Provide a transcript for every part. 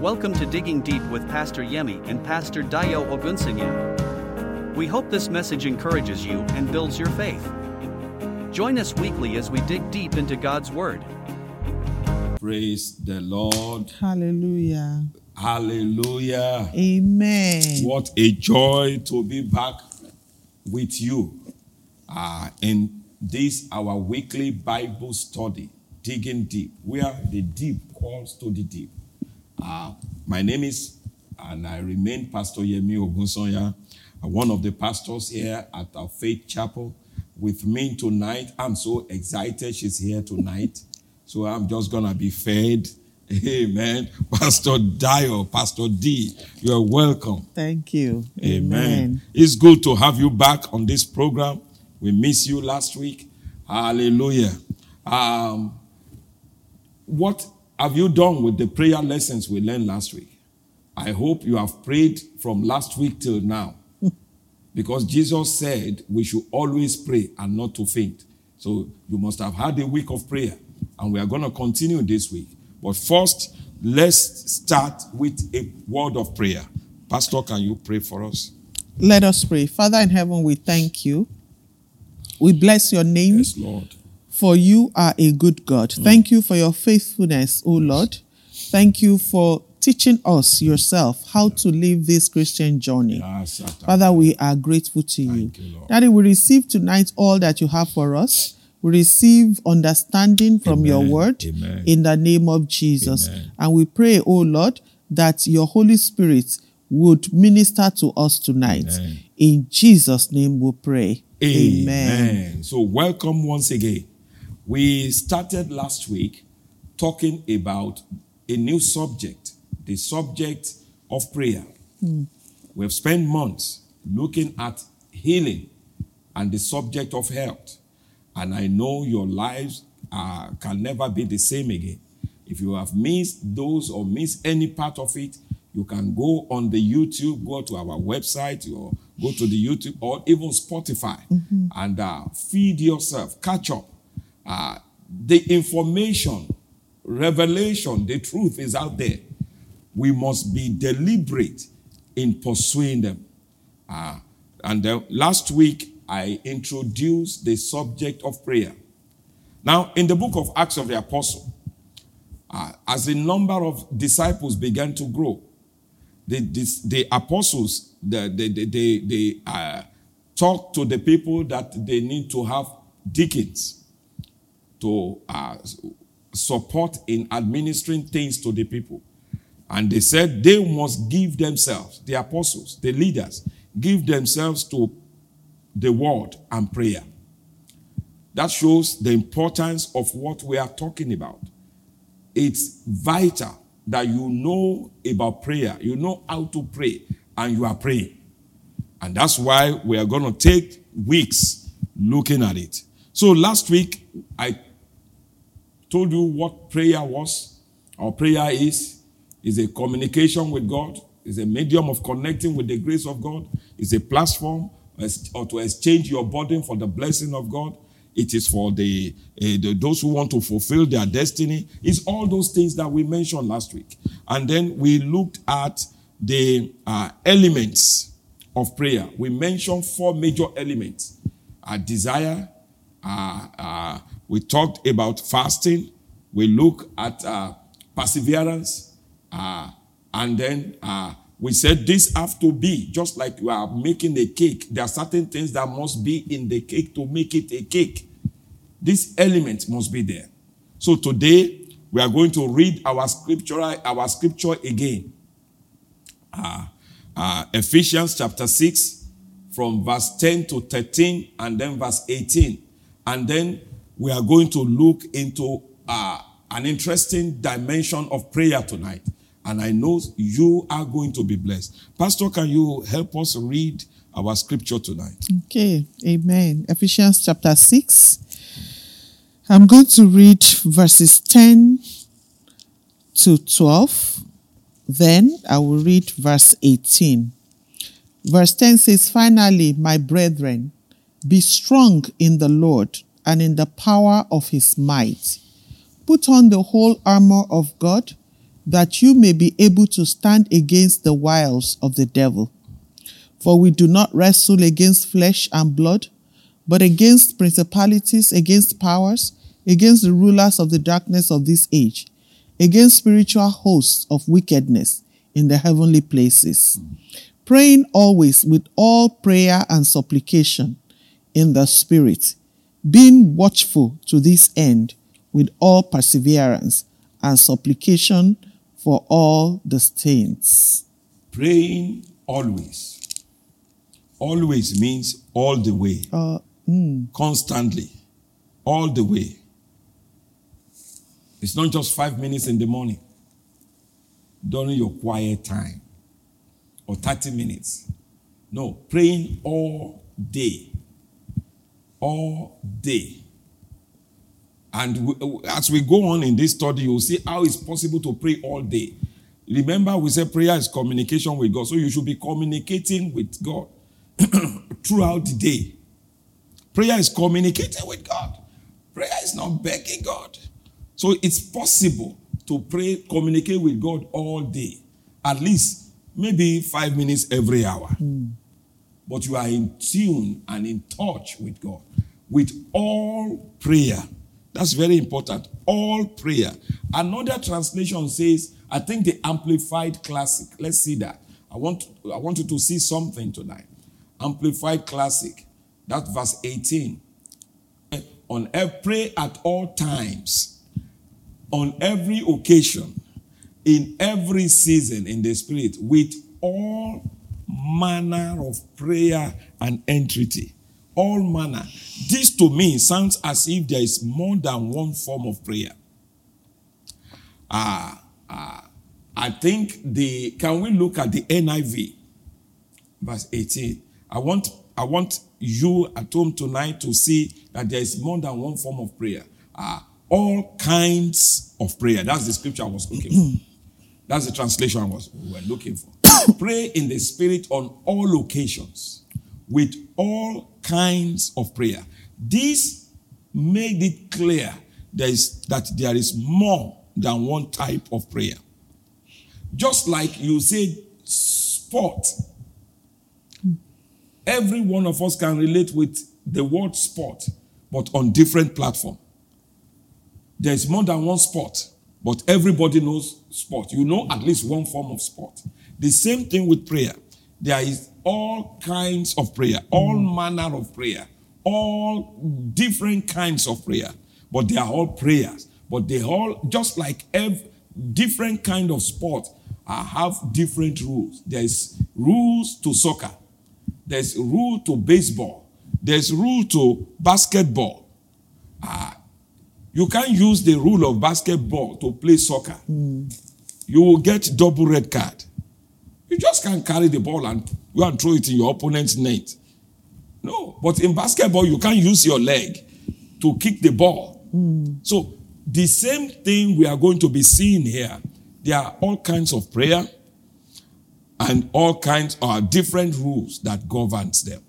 Welcome to Digging Deep with Pastor Yemi and Pastor Dayo Ogunsanya. We hope this message encourages you and builds your faith. Join us weekly as we dig deep into God's Word. Praise the Lord. Hallelujah. Hallelujah. Amen. What a joy to be back with you uh, in this our weekly Bible study, Digging Deep, where the deep calls to the deep. Uh, my name is, and I remain Pastor Yemi Ogunsanya, uh, one of the pastors here at our Faith Chapel. With me tonight, I'm so excited she's here tonight. So I'm just gonna be fed. Amen. Pastor Dayo, Pastor D, you're welcome. Thank you. Amen. It's good to have you back on this program. We missed you last week. Hallelujah. Um, what have you done with the prayer lessons we learned last week? I hope you have prayed from last week till now. because Jesus said we should always pray and not to faint. So you must have had a week of prayer. And we are going to continue this week. But first, let's start with a word of prayer. Pastor, can you pray for us? Let us pray. Father in heaven, we thank you. We bless your name. Yes, Lord. For you are a good God. Mm. Thank you for your faithfulness, O Lord. Thank you for teaching us yourself how to live this Christian journey. Yes, Father, we are grateful to you. Thank you. Daddy, we receive tonight all that you have for us. We receive understanding from your word Amen. in the name of Jesus. Amen. And we pray, oh Lord, that your Holy Spirit would minister to us tonight. Amen. In Jesus' name we pray. Amen. So, welcome once again. We started last week talking about a new subject, the subject of prayer. We've spent months looking at healing and the subject of health. And I know your lives uh, can never be the same again. If you have missed those or missed any part of it, you can go on the YouTube, go to our website, or go to the YouTube, or even Spotify, and uh, feed yourself, catch up. Uh, the information, revelation, the truth is out there. We must be deliberate in pursuing them. Uh, and last week, I introduced the subject of prayer. Now, in the book of Acts of the Apostle, uh, as the number of disciples began to grow, the, this- the apostles, the, the, the, they, they uh, talked to the people that they need to have deacons to uh, support in administering things to the people. And they said they must give themselves, the apostles, the leaders, give themselves to the word and prayer. That shows the importance of what we are talking about. It's vital that you know about prayer, you know how to pray, and you are praying. And that's why we are going to take weeks looking at it. So last week, I told you what prayer was, or prayer is. Is a communication with God, is a medium of connecting with the grace of God, is a platform or to exchange your burden for the blessing of God. It is for the, eh, the those who want to fulfill their destiny. It's all those things that we mentioned last week. And then we looked at the uh, elements of prayer. We mentioned four major elements: a desire, uh, uh, we talked about fasting. We look at uh, perseverance. uh, and then uh, we said this have to be just like you are making a cake. There are certain things that must be in the cake to make it a cake. This element must be there. So today we are going to read our scripture, our scripture again. Uh, Ephesians chapter 6 from verse 10 to 13 and then verse 18. And then we are going to look into uh, an interesting dimension of prayer tonight. And I know you are going to be blessed. Pastor, can you help us read our scripture tonight? Okay, amen. Ephesians chapter 6. I'm going to read verses 10 to 12. Then I will read verse 18. Verse 10 says, Finally, my brethren, be strong in the Lord and in the power of his might. Put on the whole armor of God that you may be able to stand against the wiles of the devil. For we do not wrestle against flesh and blood, but against principalities, against powers, against the rulers of the darkness of this age, against spiritual hosts of wickedness in the heavenly places. Praying always with all prayer and supplication in the Spirit, being watchful to this end with all perseverance and supplication for all the saints. Praying always. Always means all the way, Uh, mm, constantly, all the way. It's not just five minutes in the morning during your quiet time or 30 minutes. No, praying all day. All day. And we, as we go on in this study, you'll see how it's possible to pray all day. Remember, we said prayer is communication with God. So you should be communicating with God throughout the day. Prayer is communicating with God. Prayer is not begging God. So it's possible to pray, communicate with God all day. At least maybe five minutes every hour. Hmm. But you are in tune and in touch with God. With all prayer. That's very important. All prayer. Another translation says, I think the Amplified Classic. Let's see that. I want, I want you to see something tonight. Amplified Classic. That's verse 18. On every, pray at all times, on every occasion, in every season in the spirit, with all manner of prayer and entreaty. All manner. This to me sounds as if there is more than one form of prayer. Ah, ah, I think the can we look at the NIV, verse 18. I want I want you at home tonight to see that there is more than one form of prayer. Ah, all kinds of prayer. That's the scripture I was looking for. That's the translation I was we were looking for. Pray in the spirit on all occasions with all kinds of prayer. This made it clear there is, that there is more than one type of prayer. Just like you said, sport. Every one of us can relate with the word sport, but on different platform. There is more than one sport, but everybody knows sport. You know at least one form of sport. The same thing with prayer. There is all kinds of prayer, all manner of prayer, all different kinds of prayer, but they are all prayers. But they all, just like every different kind of sport, uh, have different rules. There's rules to soccer. There's rule to baseball. There's rule to basketball. Ah, you can't use the rule of basketball to play soccer. You will get double red card. You just can't carry the ball and go and throw it in your opponent's net. No, but in basketball, you can't use your leg to kick the ball. So, the same thing we are going to be seeing here. There are all kinds of prayer and all kinds of different rules that governs them.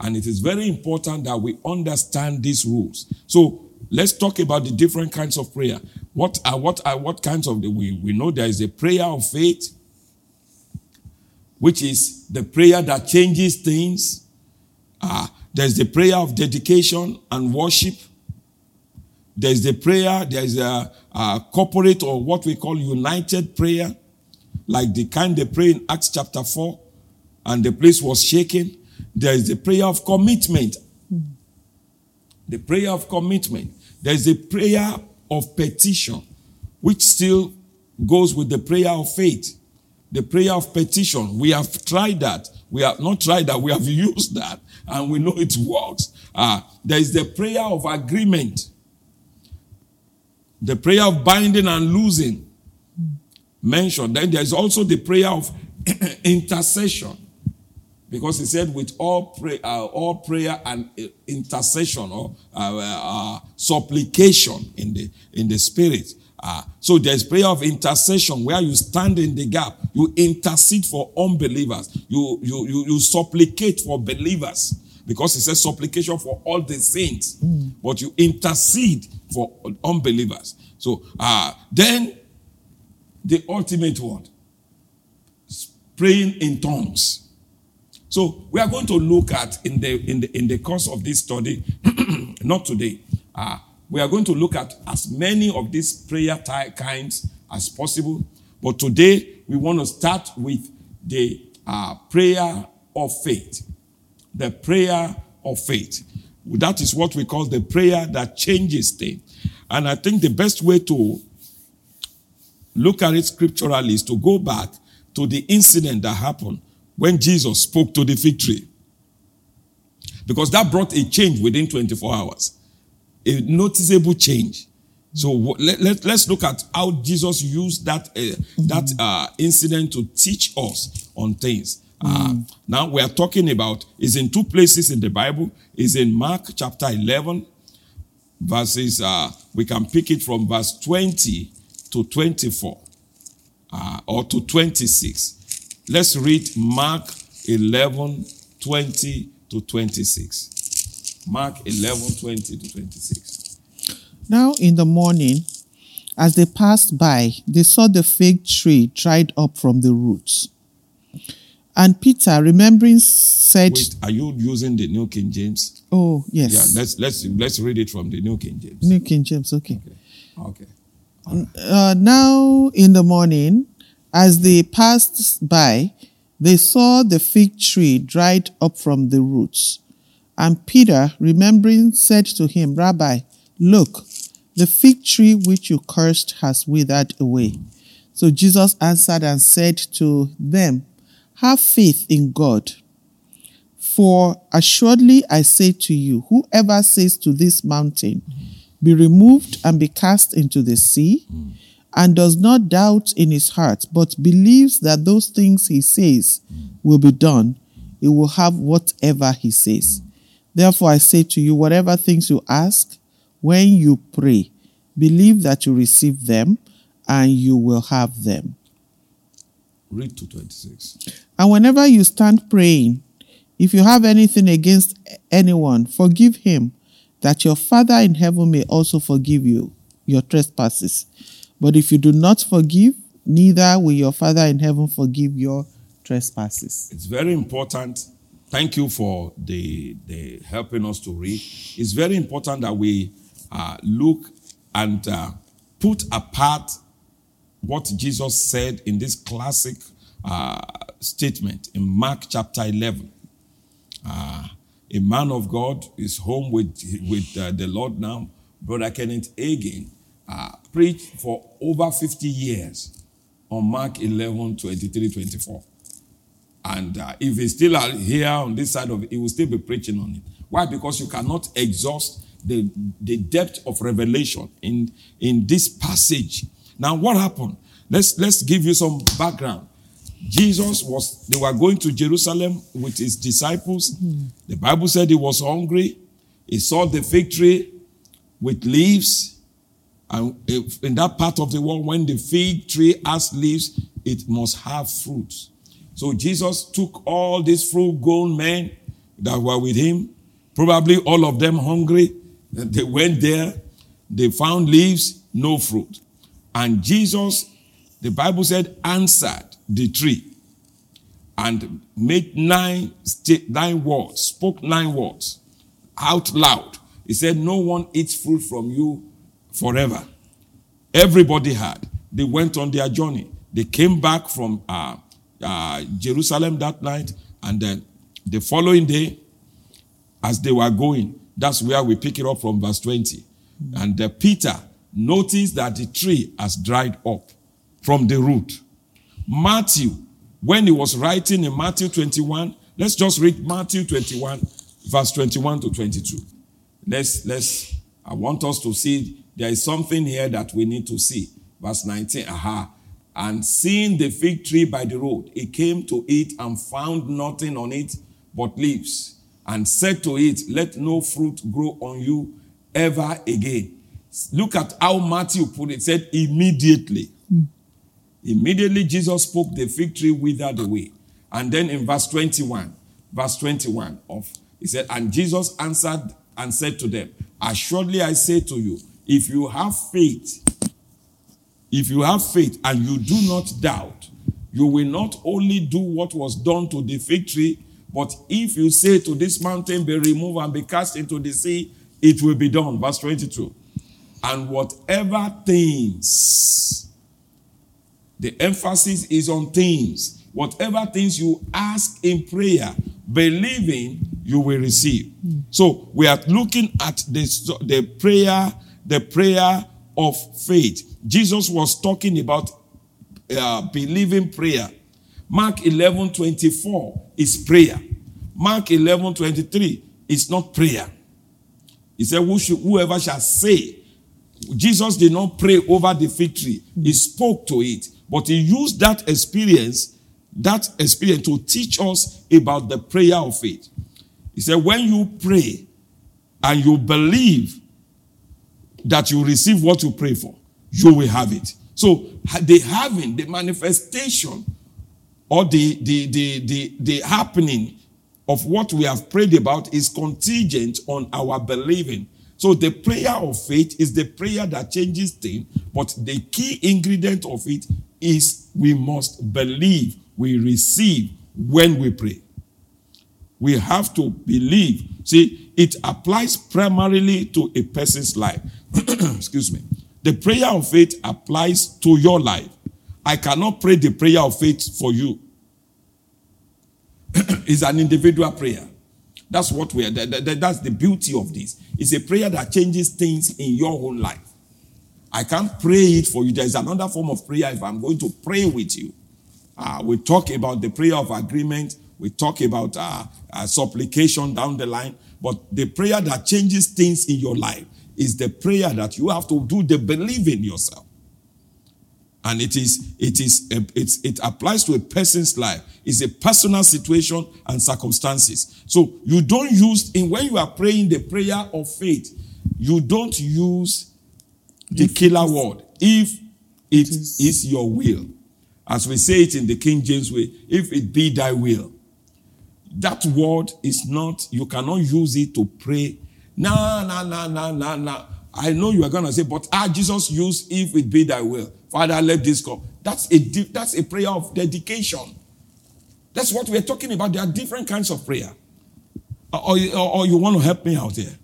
And it is very important that we understand these rules. So let's talk about the different kinds of prayer. What are what are what kinds of the we, we know there is a prayer of faith, which is the prayer that changes things. Ah, there's the prayer of dedication and worship. There's the prayer, there's a, a corporate or what we call united prayer, like the kind they pray in Acts chapter 4, and the place was shaken. There is the prayer of commitment. The prayer of commitment. There's the prayer of petition, which still goes with the prayer of faith. The prayer of petition. We have tried that. We have not tried that. We have used that, and we know it works. Uh, there is the prayer of agreement. The prayer of binding and loosing mentioned. Then there's also the prayer of intercession. Because he said, with all, pray, uh, all prayer and uh, intercession or uh, uh, supplication in the, in the spirit. Uh, so there's prayer of intercession where you stand in the gap. You intercede for unbelievers. You, you, you, you supplicate for believers. Because it says supplication for all the saints. But you intercede for unbelievers. So uh, then the ultimate word praying in tongues. So we are going to look at in the in the in the course of this study, not today. Uh, we are going to look at as many of these prayer kinds as possible. But today we want to start with the uh, prayer of faith. The prayer of faith. That is what we call the prayer that changes things. And I think the best way to look at it scripturally is to go back to the incident that happened when Jesus spoke to the fig tree. Because that brought a change within 24 hours, a noticeable change. So let, let, us look at how Jesus used that, uh, mm-hmm. that uh, incident to teach us on things. Uh, mm. now we are talking about is in two places in the Bible. Is in Mark chapter 11, verses, uh, we can pick it from verse 20 to 24 uh, or to 26. Let's read Mark 11, 20 to 26. Mark 11, 20 to 26. Now in the morning, as they passed by, they saw the fig tree dried up from the roots. And Peter, remembering, said, Wait, are you using the New King James? Oh, yes. Yeah, let's let's let's read it from the New King James. New King James, okay. Okay. okay. Uh, now in the morning, as they passed by, they saw the fig tree dried up from the roots. And Peter, remembering, said to him, Rabbi, look, the fig tree which you cursed has withered away. So Jesus answered and said to them, have faith in God. For assuredly I say to you, whoever says to this mountain, Be removed and be cast into the sea, and does not doubt in his heart, but believes that those things he says will be done, he will have whatever he says. Therefore I say to you, whatever things you ask, when you pray, believe that you receive them, and you will have them. Read to 26. And whenever you stand praying, if you have anything against anyone, forgive him, that your Father in heaven may also forgive you your trespasses. But if you do not forgive, neither will your Father in heaven forgive your trespasses. It's very important. Thank you for the, the helping us to read. It's very important that we uh, look and uh, put apart what Jesus said in this classic uh, statement in Mark chapter 11. Uh, a man of God is home with, with uh, the Lord now. Brother Kenneth Hagin uh, preached for over 50 years on Mark 11, 23, 24. And uh, if he's still here on this side of it, he will still be preaching on it. Why? Because you cannot exhaust the, the depth of revelation in, in this passage. Now, what happened? Let's, let's give you some background. Jesus was, they were going to Jerusalem with his disciples. Mm. The Bible said he was hungry. He saw the fig tree with leaves. And in that part of the world, when the fig tree has leaves, it must have fruit. So Jesus took all these fruit grown men that were with him, probably all of them hungry. They went there, they found leaves, no fruit. And Jesus, the Bible said, answered the tree and made nine, nine words, spoke nine words out loud. He said, No one eats fruit from you forever. Everybody had. They went on their journey. They came back from uh, uh, Jerusalem that night, and then the following day, as they were going, that's where we pick it up from verse 20. And Peter noticed that the tree has dried up from the root. Matthew, when he was writing in Matthew 21, let's just read Matthew 21, verse 21 to 22. Let's, let's, I want us to see there is something here that we need to see. Verse 19, aha. And seeing the fig tree by the road, he came to it and found nothing on it but leaves, and said to it, Let no fruit grow on you ever again. Look at how Matthew put it. Said immediately. Immediately Jesus spoke, the fig tree withered away. And then in verse 21, verse 21 of, he said, And Jesus answered and said to them, Assuredly I say to you, if you have faith if you have faith and you do not doubt, you will not only do what was done to the fig tree, but if you say to this mountain, be removed and be cast into the sea, it will be done. Verse 22. And whatever things, the emphasis is on things. Whatever things you ask in prayer, believing, you will receive. So we are looking at this, the prayer, the prayer of faith. Jesus was talking about uh, believing prayer. Mark 11 24 is prayer. Mark 11 23 is not prayer. He said, Who should, Whoever shall say, Jesus did not pray over the fig tree, he spoke to it, but he used that experience, that experience to teach us about the prayer of faith. He said, When you pray and you believe that you receive what you pray for, you will have it. So the having, the manifestation, or the the the the, the happening of what we have prayed about is contingent on our believing. So the prayer of faith is the prayer that changes things, but the key ingredient of it is we must believe, we receive when we pray. We have to believe. See, it applies primarily to a person's life. Excuse me. The prayer of faith applies to your life. I cannot pray the prayer of faith for you. it's an individual prayer. That's what we are. That's the beauty of this. It's a prayer that changes things in your own life. I can't pray it for you. There's another form of prayer if I'm going to pray with you. Uh, we talk about the prayer of agreement. We talk about uh, uh, supplication down the line. But the prayer that changes things in your life is the prayer that you have to do the believing yourself. And it is, it is, it's, it applies to a person's life. It's a personal situation and circumstances. So you don't use, in when you are praying the prayer of faith, you don't use the if killer word. If it is, is your will. As we say it in the King James way, if it be thy will. That word is not, you cannot use it to pray Nah, nah, nah, nah, nah, nah. I know you are going to say, but ah, Jesus used, if it be thy will. Father, let this come. That's a, that's a prayer of dedication. That's what we're talking about. There are different kinds of prayer. Or, or, or you want to help me out here?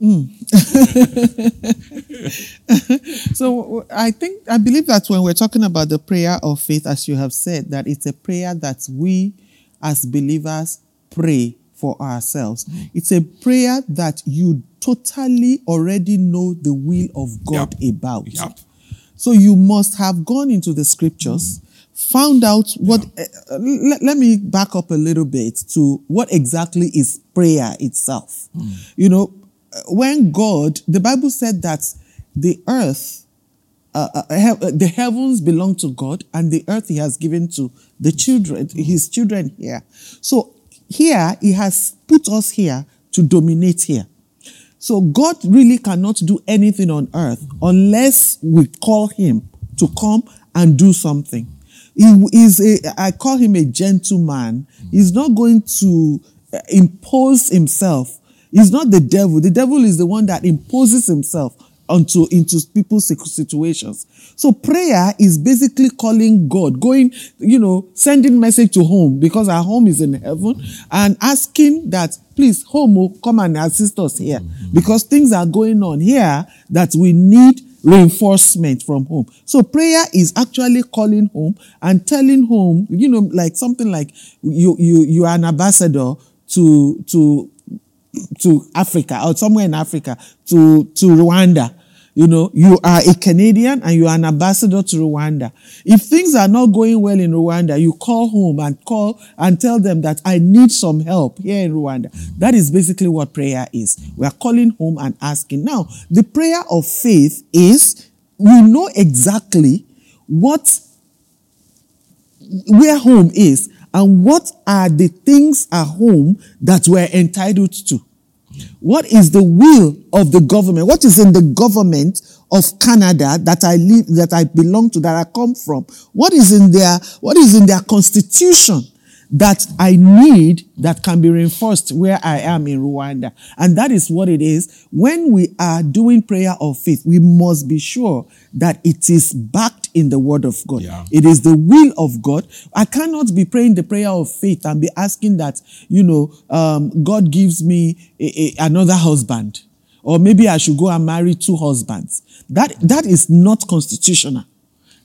Mm. so I think I believe that when we're talking about the prayer of faith, as you have said, that it's a prayer that we as believers pray for ourselves. It's a prayer that you totally already know the will of God yep. about. Yep. So you must have gone into the scriptures, mm. found out what, uh, let, let, me back up a little bit to what exactly is prayer itself. Mm. You know, when God, the Bible said that the earth, uh, uh, uh the heavens belong to God and the earth he has given to the children, his children here. So here, He has put us here to dominate here. So God really cannot do anything on earth unless we call Him to come and do something. He is a, I call him a gentleman. He's not going to uh, impose himself. He's not the devil. The devil is the one that imposes himself onto into people's situations. So prayer is basically calling God, going, you know, sending message to home because our home is in heaven and asking that please home will come and assist us here mm-hmm. because things are going on here that we need reinforcement from home. So prayer is actually calling home and telling home, you know, like something like you you you are an ambassador to to to Africa or somewhere in Africa to to Rwanda you know, you are a Canadian and you are an ambassador to Rwanda. If things are not going well in Rwanda, you call home and call and tell them that I need some help here in Rwanda. That is basically what prayer is. We are calling home and asking. Now, the prayer of faith is we know exactly what where home is and what are the things at home that we're entitled to. What is the will of the government? What is in the government of Canada that I live, that I belong to, that I come from? What is in their, what is in their constitution that I need that can be reinforced where I am in Rwanda. And that is what it is. When we are doing prayer of faith, we must be sure that it is backed in the word of God. Yeah. It is the will of God. I cannot be praying the prayer of faith and be asking that, you know, um, God gives me a, a, another husband. Or maybe I should go and marry two husbands. That, that is not constitutional.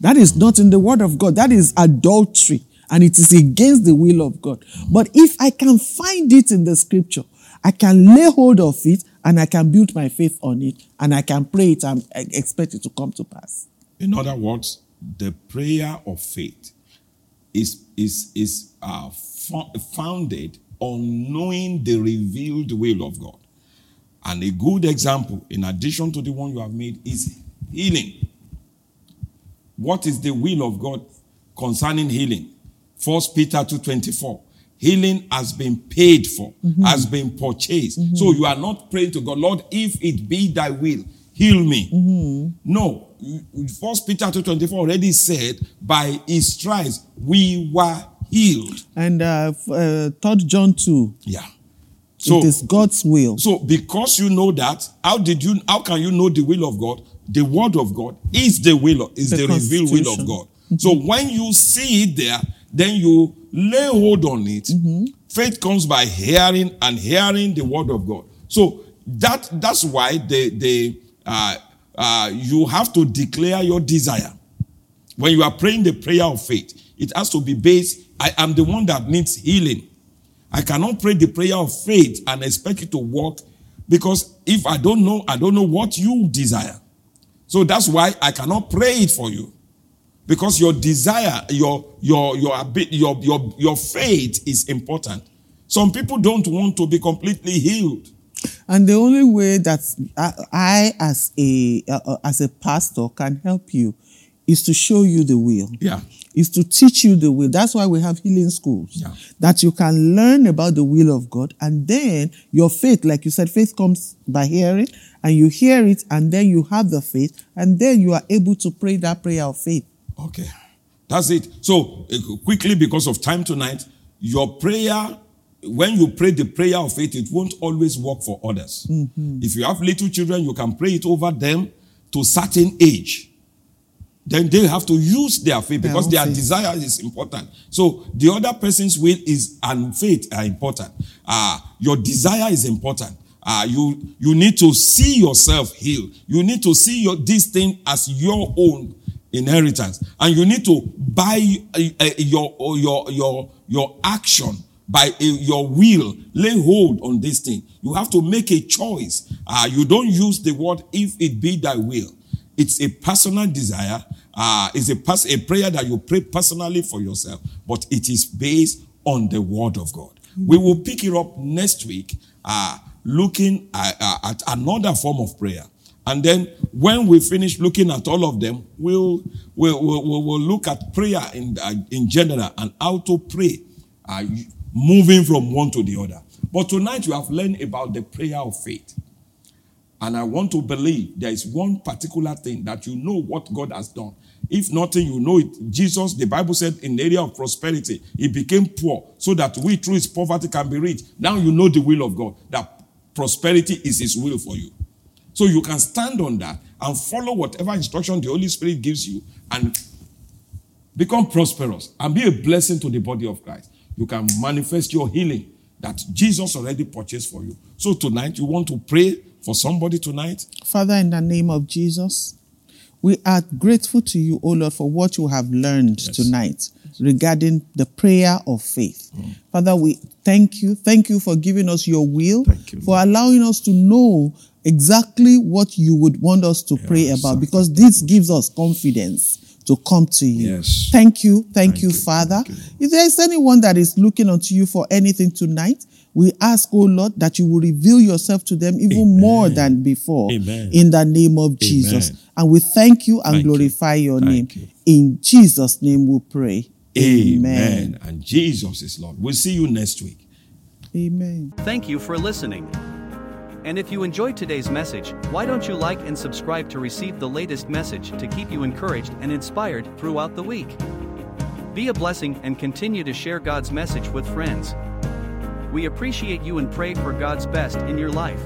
That is not in the word of God. That is adultery and it is against the will of God. But if I can find it in the scripture, I can lay hold of it and I can build my faith on it and I can pray it and expect it to come to pass. In other words, the prayer of faith is, is, is uh, founded on knowing the revealed will of God. And a good example, in addition to the one you have made, is healing. What is the will of God concerning healing? First Peter 2:24. Healing has been paid for, has been purchased. So you are not praying to God, Lord, if it be thy will, heal me. No. First Peter 2:24 already said, by his stripes we were healed. And uh, uh, 3 John 2, Yeah. So it is God's will. so because you know that, how did you how can you know the will of God? The word of God is the will of, is The the, revealed will of. God. So when you see it there, then you lay hold on it. Mm-hmm. Faith comes by hearing and hearing the word of God. So that that's why the the uh, uh, you have to declare your desire when you are praying the prayer of faith. It has to be based. I am the one that needs healing. I cannot pray the prayer of faith and expect it to work because if I don't know, I don't know what you desire. So that's why I cannot pray it for you. Because your desire, your your your your your, your faith is important. Some people don't want to be completely healed. And the only way that I, as a uh, as a pastor can help you is to show you the will. Yeah. Is to teach you the will. That's why we have healing schools. Yeah. That you can learn about the will of God and then your faith, like you said, faith comes by hearing and you hear it and then you have the faith and then you are able to pray that prayer of faith. Okay. That's it. So, uh, quickly, because of time tonight, your prayer, when you pray the prayer of faith, it won't always work for others. If you have little children, you can pray it over them to certain age. Then they have to use their faith because their faith. desire is important. So the other person's will is and faith are important. Uh, your desire is important. Uh, you you need to see yourself healed. You need to see your this thing as your own inheritance, and you need to buy uh, uh, your your your your action by uh, your will. Lay hold on this thing. You have to make a choice. Uh, you don't use the word "if it be thy will." It's a personal desire. Uh, it's a, pers- a prayer that you pray personally for yourself, but it is based on the word of God. We will pick it up next week, uh, looking at another form of prayer. And then when we finish looking at all of them, we'll, we'll, we'll, we'll- look at prayer in, uh, in general and how to pray, uh, moving from one to the other. But tonight you have learned about the prayer of faith. And I want to believe there is one particular thing that you know what God has done. If nothing, you know it. Jesus, the Bible said in the area of prosperity, he became poor so that we through his poverty can be rich. Now you know the will of God, that prosperity is his will for you. So you can stand on that and follow whatever instruction the Holy Spirit gives you and become prosperous and be a blessing to the body of Christ. You can manifest your healing that Jesus already purchased for you. So tonight, you want to pray for somebody tonight? Father, in the name of Jesus, we are grateful to you, O Lord, for what you have learned Yes. tonight regarding the prayer of faith. Mm. Father, we thank you. Thank you for giving us your will, you, for allowing us to know exactly what you would want us to pray about, sir. because this gives us confidence to come to you. Yes. Thank you. Thank, Thank you, you. Father. Thank you. If there is anyone that is looking unto you for anything tonight, we ask, oh Lord, that you will reveal yourself to them even Amen. more than before. Amen. In the name of Jesus. And we thank you and Thank you. glorify your Thank name. you. In Jesus' name we pray. Amen. And Jesus is Lord. We'll see you next week. Amen. Thank you for listening. And if you enjoyed today's message, why don't you like and subscribe to receive the latest message to keep you encouraged and inspired throughout the week? Be a blessing and continue to share God's message with friends. We appreciate you and pray for God's best in your life.